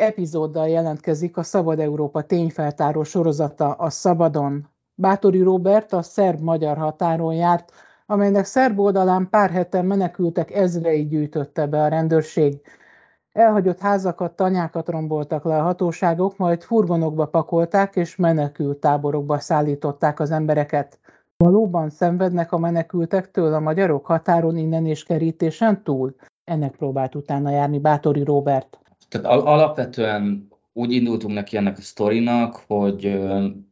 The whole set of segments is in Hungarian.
Új epizóddal jelentkezik a Szabad Európa tényfeltáró sorozata a Szabadon. Bátori Robert a szerb-magyar határon járt, amelynek szerb oldalán pár heten menekültek ezrei gyűjtötte be a rendőrség. Elhagyott házakat, tanyákat romboltak le a hatóságok, majd furgonokba pakolták és menekült táborokba szállították az embereket. Valóban szenvednek a menekültektől a magyarok határon innen és kerítésen túl? Ennek próbált utána járni Bátori Robert. Tehát al- alapvetően úgy indultunk neki ennek a sztorinak, hogy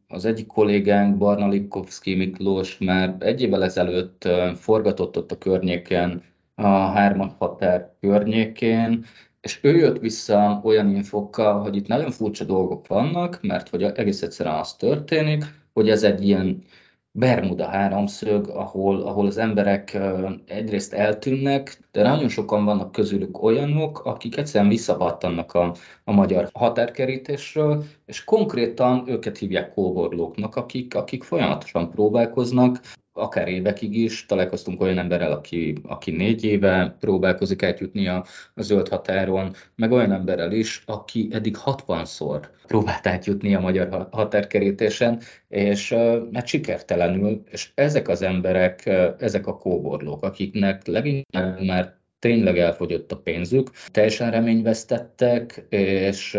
az egyik kollégánk, Barna Lipkovszki Miklós már egy évvel ezelőtt forgatott ott a környéken, a hármas határ környékén, és ő jött vissza olyan infokkal, hogy itt nagyon furcsa dolgok vannak, mert hogy egész egyszerűen az történik, hogy ez egy ilyen Bermuda háromszög, ahol, ahol az emberek egyrészt eltűnnek, de nagyon sokan vannak közülük olyanok, akik egyszerűen visszapattannak a, a magyar határkerítésről, és konkrétan őket hívják kóborlóknak, akik, akik folyamatosan próbálkoznak akár évekig is. Találkoztunk olyan emberrel, aki, aki négy éve próbálkozik átjutni a, a zöld határon, meg olyan emberrel is, aki eddig 60-szor próbált átjutni a magyar határkerítésen, és hát sikertelenül, és ezek az emberek, ezek a kóborlók, akiknek leginkább már tényleg elfogyott a pénzük, teljesen reményvesztettek, és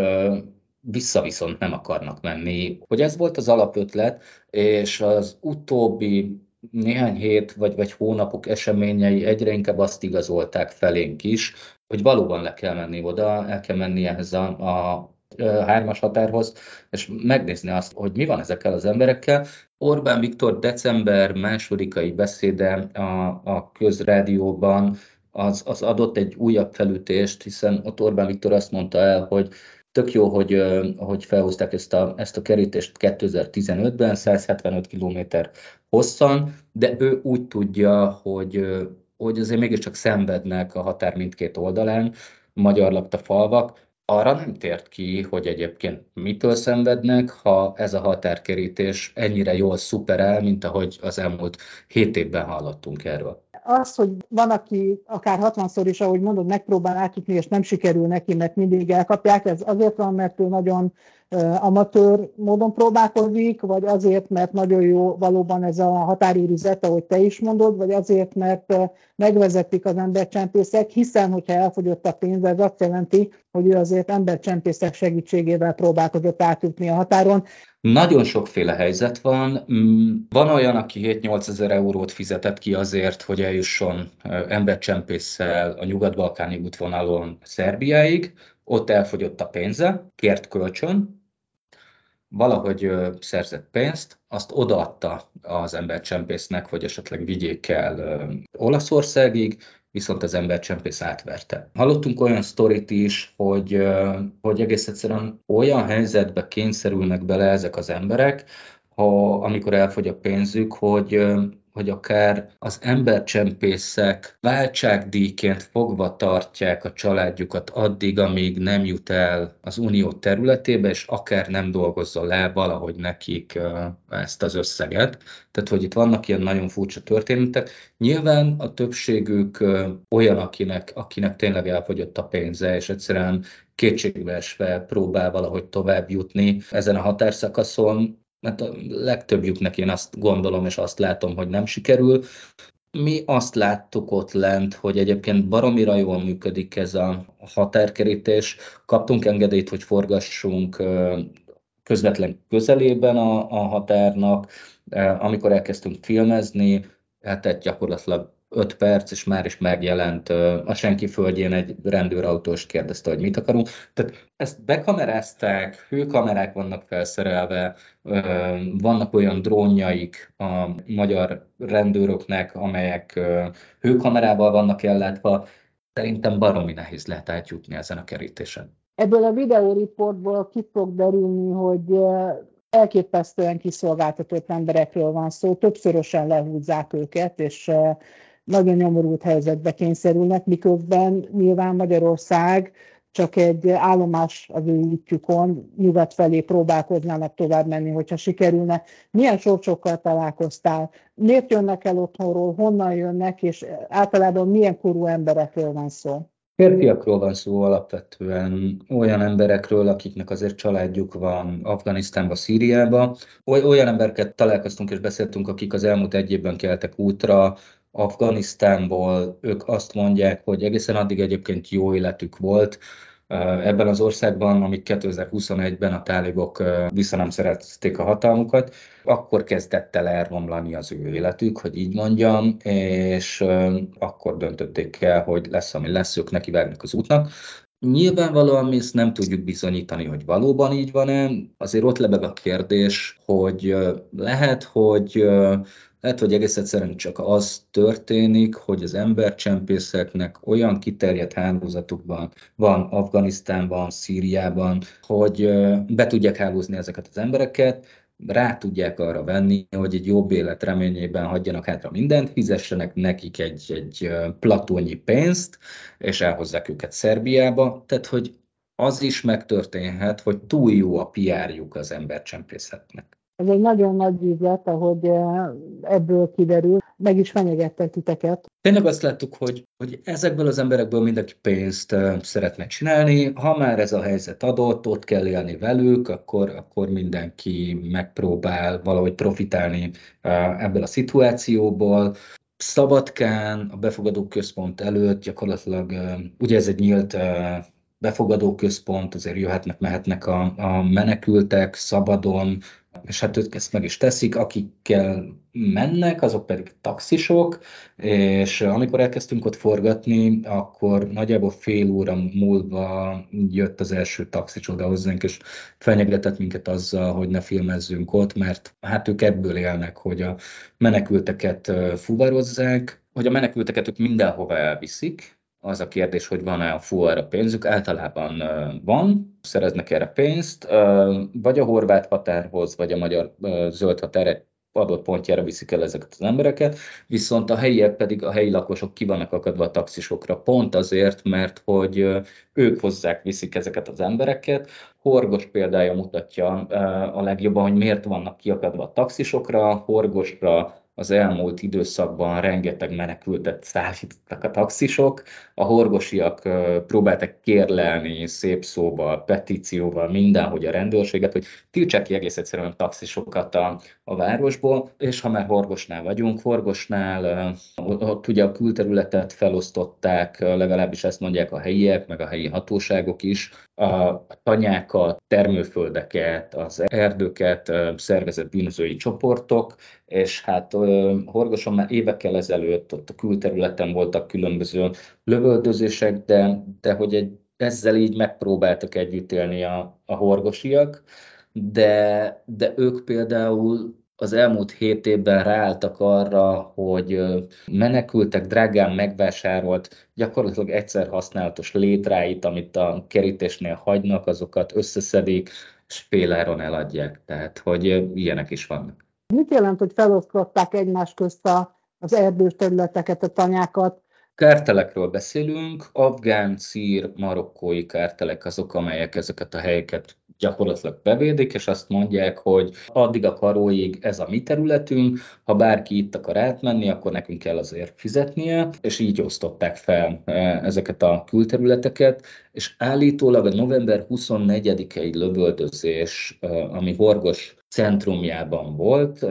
vissza viszont nem akarnak menni. Hogy ez volt az alapötlet, és az utóbbi néhány hét vagy, vagy hónapok eseményei egyre inkább azt igazolták felénk is, hogy valóban le kell menni oda, el kell menni ehhez a, a hármas határhoz, és megnézni azt, hogy mi van ezekkel az emberekkel. Orbán Viktor december másodikai beszéde a, a közrádióban az, az adott egy újabb felütést, hiszen ott Orbán Viktor azt mondta el, hogy Tök jó, hogy, hogy felhozták ezt a, ezt a kerítést 2015-ben, 175 km hosszan, de ő úgy tudja, hogy, hogy azért mégiscsak szenvednek a határ mindkét oldalán, magyar lakta falvak, arra nem tért ki, hogy egyébként mitől szenvednek, ha ez a határkerítés ennyire jól szuperel, mint ahogy az elmúlt hét évben hallottunk erről az, hogy van, aki akár 60-szor is, ahogy mondod, megpróbál átjutni, és nem sikerül neki, mert mindig elkapják, ez azért van, mert ő nagyon amatőr módon próbálkozik, vagy azért, mert nagyon jó valóban ez a határőrizet, ahogy te is mondod, vagy azért, mert megvezetik az embercsempészek, hiszen, hogyha elfogyott a pénz, ez azt jelenti, hogy ő azért embercsempészek segítségével próbálkozott átjutni a határon. Nagyon sokféle helyzet van. Mm, van olyan, aki 7-8 ezer eurót fizetett ki azért, hogy eljusson embercsempésszel a nyugat-balkáni útvonalon Szerbiáig, ott elfogyott a pénze, kért kölcsön, valahogy szerzett pénzt, azt odaadta az embercsempésznek, hogy esetleg vigyék el Olaszországig, viszont az embercsempész átverte. Hallottunk olyan sztorit is, hogy, hogy egész egyszerűen olyan helyzetbe kényszerülnek bele ezek az emberek, ha, amikor elfogy a pénzük, hogy hogy akár az embercsempészek váltságdíjként fogva tartják a családjukat addig, amíg nem jut el az unió területébe, és akár nem dolgozza le valahogy nekik ezt az összeget. Tehát, hogy itt vannak ilyen nagyon furcsa történetek. Nyilván a többségük olyan, akinek, akinek tényleg elfogyott a pénze, és egyszerűen kétségbeesve próbál valahogy tovább jutni ezen a határszakaszon, mert a legtöbbjüknek én azt gondolom, és azt látom, hogy nem sikerül. Mi azt láttuk ott lent, hogy egyébként baromira jól működik ez a határkerítés. Kaptunk engedélyt, hogy forgassunk közvetlen közelében a, a határnak. Amikor elkezdtünk filmezni, hát gyakorlatilag 5 perc, és már is megjelent a senki földjén egy rendőrautós kérdezte, hogy mit akarunk. Tehát ezt bekamerázták, hőkamerák vannak felszerelve, vannak olyan drónjaik a magyar rendőröknek, amelyek hőkamerával vannak ellátva. Szerintem baromi nehéz lehet átjutni ezen a kerítésen. Ebből a videóriportból ki fog derülni, hogy elképesztően kiszolgáltatott emberekről van szó, többszörösen lehúzzák őket, és nagyon nyomorult helyzetbe kényszerülnek, miközben nyilván Magyarország csak egy állomás az ő útjukon, nyugat felé próbálkoznának tovább menni, hogyha sikerülne. Milyen sorcsokkal találkoztál? Miért jönnek el otthonról, honnan jönnek, és általában milyen korú emberekről van szó? Férfiakról van szó alapvetően, olyan emberekről, akiknek azért családjuk van Afganisztánba, Szíriába. Olyan embereket találkoztunk és beszéltünk, akik az elmúlt egy évben keltek útra, Afganisztánból, ők azt mondják, hogy egészen addig egyébként jó életük volt, ebben az országban, amik 2021-ben a tálibok vissza nem szerették a hatalmukat, akkor kezdett el elromlani az ő életük, hogy így mondjam, és akkor döntötték el, hogy lesz, ami lesz, ők nekivágnak az útnak. Nyilvánvalóan mi ezt nem tudjuk bizonyítani, hogy valóban így van-e. Azért ott lebeg a kérdés, hogy lehet, hogy lehet, hogy egész egyszerűen csak az történik, hogy az embercsempészeknek olyan kiterjedt hálózatukban van Afganisztánban, Szíriában, hogy be tudják hálózni ezeket az embereket, rá tudják arra venni, hogy egy jobb élet reményében hagyjanak hátra mindent, fizessenek nekik egy, egy platónyi pénzt, és elhozzák őket Szerbiába. Tehát, hogy az is megtörténhet, hogy túl jó a piárjuk az embercsempészetnek. Ez egy nagyon nagy üzlet, ahogy eh, ebből kiderül, meg is fenyegettek titeket. Tényleg azt láttuk, hogy, hogy ezekből az emberekből mindenki pénzt eh, szeretne csinálni. Ha már ez a helyzet adott, ott kell élni velük, akkor, akkor mindenki megpróbál valahogy profitálni eh, ebből a szituációból. Szabadkán, a befogadó központ előtt gyakorlatilag, ugye ez egy nyílt befogadó központ, azért jöhetnek, mehetnek a, a menekültek szabadon, és hát ők ezt meg is teszik, akikkel mennek, azok pedig taxisok, és amikor elkezdtünk ott forgatni, akkor nagyjából fél óra múlva jött az első taxis oda hozzánk, és fenyegetett minket azzal, hogy ne filmezzünk ott, mert hát ők ebből élnek, hogy a menekülteket fuvarozzák, hogy a menekülteket ők mindenhova elviszik, az a kérdés, hogy van-e a fuarra pénzük, általában van, szereznek erre pénzt, vagy a horvát határhoz, vagy a magyar zöld határ adott pontjára viszik el ezeket az embereket, viszont a helyiek pedig, a helyi lakosok ki vannak akadva a taxisokra, pont azért, mert hogy ők hozzák, viszik ezeket az embereket. Horgos példája mutatja a legjobban, hogy miért vannak kiakadva a taxisokra, Horgosra az elmúlt időszakban rengeteg menekültet szállítottak a taxisok, a horgosiak próbáltak kérlelni szép szóval, petícióval, mindenhogy a rendőrséget, hogy tiltsák ki egész egyszerűen taxisokat a, a városból, és ha már Horgosnál vagyunk, Horgosnál ott ugye a külterületet felosztották, legalábbis ezt mondják a helyiek, meg a helyi hatóságok is, a tanyákat, termőföldeket, az erdőket szervezett bűnözői csoportok, és hát Horgoson már évekkel ezelőtt ott a külterületen voltak különböző lövöldözések, de, de hogy egy, ezzel így megpróbáltak együtt élni a, a horgosiak, de, de ők például az elmúlt hét évben ráálltak arra, hogy menekültek drágán megvásárolt, gyakorlatilag egyszer használatos létráit, amit a kerítésnél hagynak, azokat összeszedik, és eladják. Tehát, hogy ilyenek is vannak. Mit jelent, hogy felosztották egymás közt a, az erdős területeket, a tanyákat? Kártelekről beszélünk, afgán, szír, marokkói kártelek azok, amelyek ezeket a helyeket gyakorlatilag bevédik, és azt mondják, hogy addig a karóig ez a mi területünk, ha bárki itt akar átmenni, akkor nekünk kell azért fizetnie, és így osztották fel e, ezeket a külterületeket, és állítólag a november 24-i lövöldözés, ami Horgos centrumjában volt,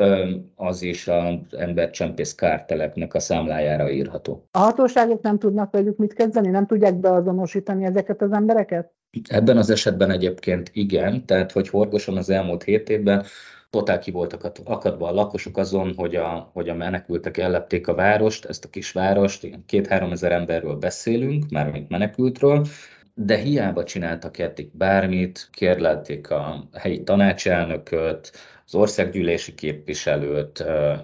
az is az embercsempész kárteleknek a számlájára írható. A hatóságok nem tudnak velük mit kezdeni? Nem tudják beazonosítani ezeket az embereket? Ebben az esetben egyébként igen, tehát hogy Horgoson az elmúlt hét évben totál ki voltak akadva a lakosok azon, hogy a, hogy a menekültek ellepték a várost, ezt a kis várost, két-három ezer emberről beszélünk, már mint menekültről, de hiába csináltak eddig bármit, kérlelték a helyi tanácselnököt, az országgyűlési képviselőt,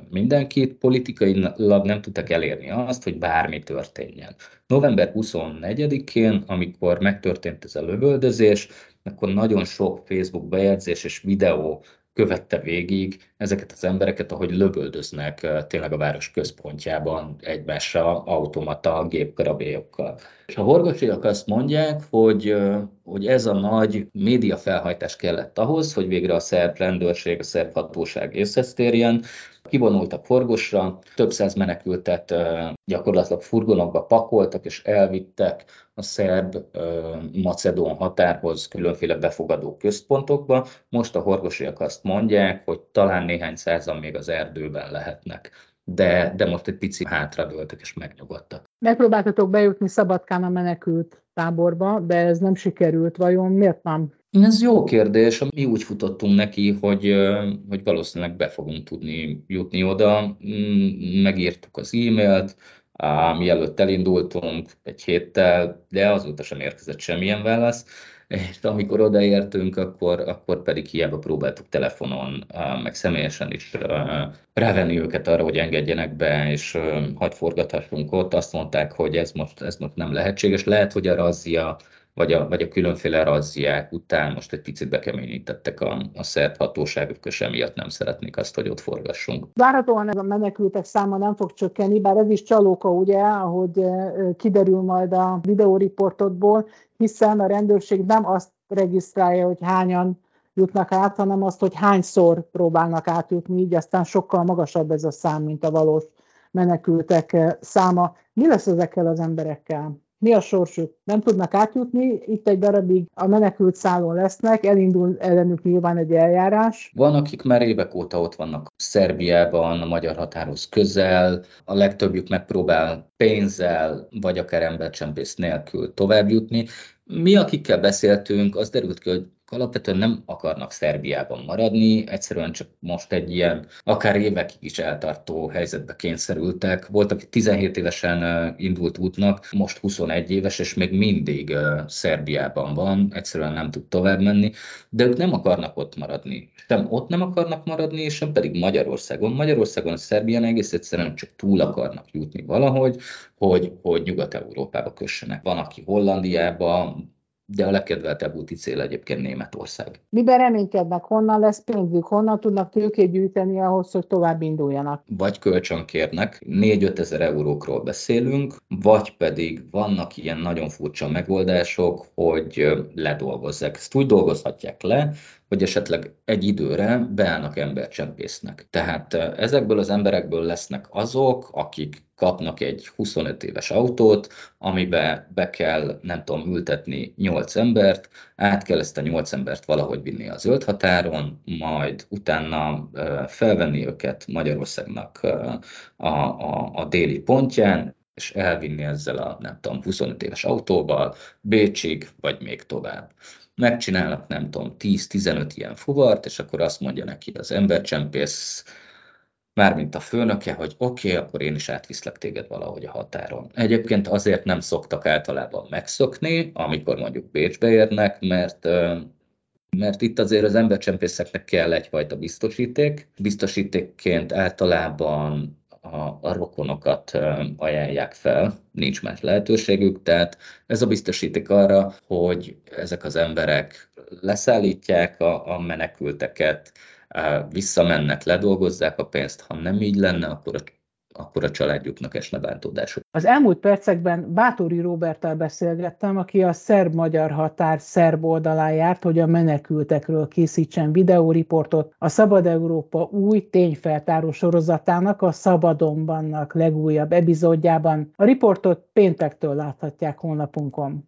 mindenkit, politikailag nem tudtak elérni azt, hogy bármi történjen. November 24-én, amikor megtörtént ez a lövöldözés, akkor nagyon sok Facebook bejegyzés és videó követte végig ezeket az embereket, ahogy lövöldöznek tényleg a város központjában egymásra automata gépkarabélyokkal. És a horgosiak azt mondják, hogy, hogy ez a nagy média felhajtás kellett ahhoz, hogy végre a szerb rendőrség, a szerb hatóság észhez térjen, Kivonultak forgosra, több száz menekültet gyakorlatilag furgonokba pakoltak és elvittek a szerb-macedón határhoz különféle befogadó központokba. Most a horgosiak azt mondják, hogy talán néhány százan még az erdőben lehetnek de, de most egy pici hátradőltek és megnyugodtak. Megpróbáltatok bejutni Szabadkán a menekült táborba, de ez nem sikerült. Vajon miért nem? Ez jó kérdés. Mi úgy futottunk neki, hogy, hogy valószínűleg be fogunk tudni jutni oda. Mm, megírtuk az e-mailt, mielőtt elindultunk egy héttel, de azóta sem érkezett semmilyen válasz. És amikor odaértünk, akkor, akkor pedig hiába próbáltuk telefonon, meg személyesen is rávenni őket arra, hogy engedjenek be, és hagyd forgathassunk ott. Azt mondták, hogy ez most, ez most nem lehetséges. Lehet, hogy a razzia vagy a, vagy a különféle razziák után most egy picit bekeményítettek a, a szerb hatóságok, és emiatt nem szeretnék azt, hogy ott forgassunk. Várhatóan a menekültek száma nem fog csökkenni, bár ez is csalóka, ugye, ahogy kiderül majd a videóriportodból, hiszen a rendőrség nem azt regisztrálja, hogy hányan jutnak át, hanem azt, hogy hányszor próbálnak átjutni, így aztán sokkal magasabb ez a szám, mint a valós menekültek száma. Mi lesz ezekkel az emberekkel? Mi a sorsuk? Nem tudnak átjutni, itt egy darabig a menekült szállón lesznek, elindul ellenük nyilván egy eljárás. Van, akik már évek óta ott vannak Szerbiában, a magyar határhoz közel, a legtöbbjük megpróbál pénzzel, vagy akár embercsempész nélkül tovább jutni. Mi, akikkel beszéltünk, az derült ki, hogy alapvetően nem akarnak Szerbiában maradni, egyszerűen csak most egy ilyen akár évekig is eltartó helyzetbe kényszerültek. Volt, aki 17 évesen indult útnak, most 21 éves, és még mindig Szerbiában van, egyszerűen nem tud tovább menni, de ők nem akarnak ott maradni. Sem ott nem akarnak maradni, sem pedig Magyarországon. Magyarországon Szerbián egész egyszerűen csak túl akarnak jutni valahogy, hogy, hogy Nyugat-Európába kössenek. Van, aki Hollandiába, de a legkedveltebb úti cél egyébként Németország. Miben reménykednek? Honnan lesz pénzük? Honnan tudnak tőkét gyűjteni ahhoz, hogy tovább induljanak? Vagy kölcsön kérnek, 4-5 ezer eurókról beszélünk, vagy pedig vannak ilyen nagyon furcsa megoldások, hogy ledolgozzák. Ezt úgy dolgozhatják le, hogy esetleg egy időre beállnak embercsempésznek. Tehát ezekből az emberekből lesznek azok, akik kapnak egy 25 éves autót, amibe be kell, nem tudom, ültetni 8 embert, át kell ezt a 8 embert valahogy vinni a zöld határon, majd utána felvenni őket Magyarországnak a, a, a déli pontján, és elvinni ezzel a, nem tudom, 25 éves autóval Bécsig, vagy még tovább megcsinálnak, nem tudom, 10-15 ilyen fuvart, és akkor azt mondja neki az embercsempész, mármint a főnöke, hogy oké, okay, akkor én is átviszlek téged valahogy a határon. Egyébként azért nem szoktak általában megszokni, amikor mondjuk Bécsbe érnek, mert mert itt azért az embercsempészeknek kell egyfajta biztosíték. Biztosítékként általában a, a rokonokat ajánlják fel, nincs más lehetőségük, tehát ez a biztosíték arra, hogy ezek az emberek leszállítják a, a menekülteket, visszamennek, ledolgozzák a pénzt, ha nem így lenne, akkor a akkor a családjuknak esne bántódásuk. Az elmúlt percekben Bátori Roberttel beszélgettem, aki a szerb-magyar határ szerb oldalán járt, hogy a menekültekről készítsen videóriportot a Szabad Európa új tényfeltáró sorozatának, a Szabadon vannak legújabb epizódjában. A riportot péntektől láthatják honlapunkon.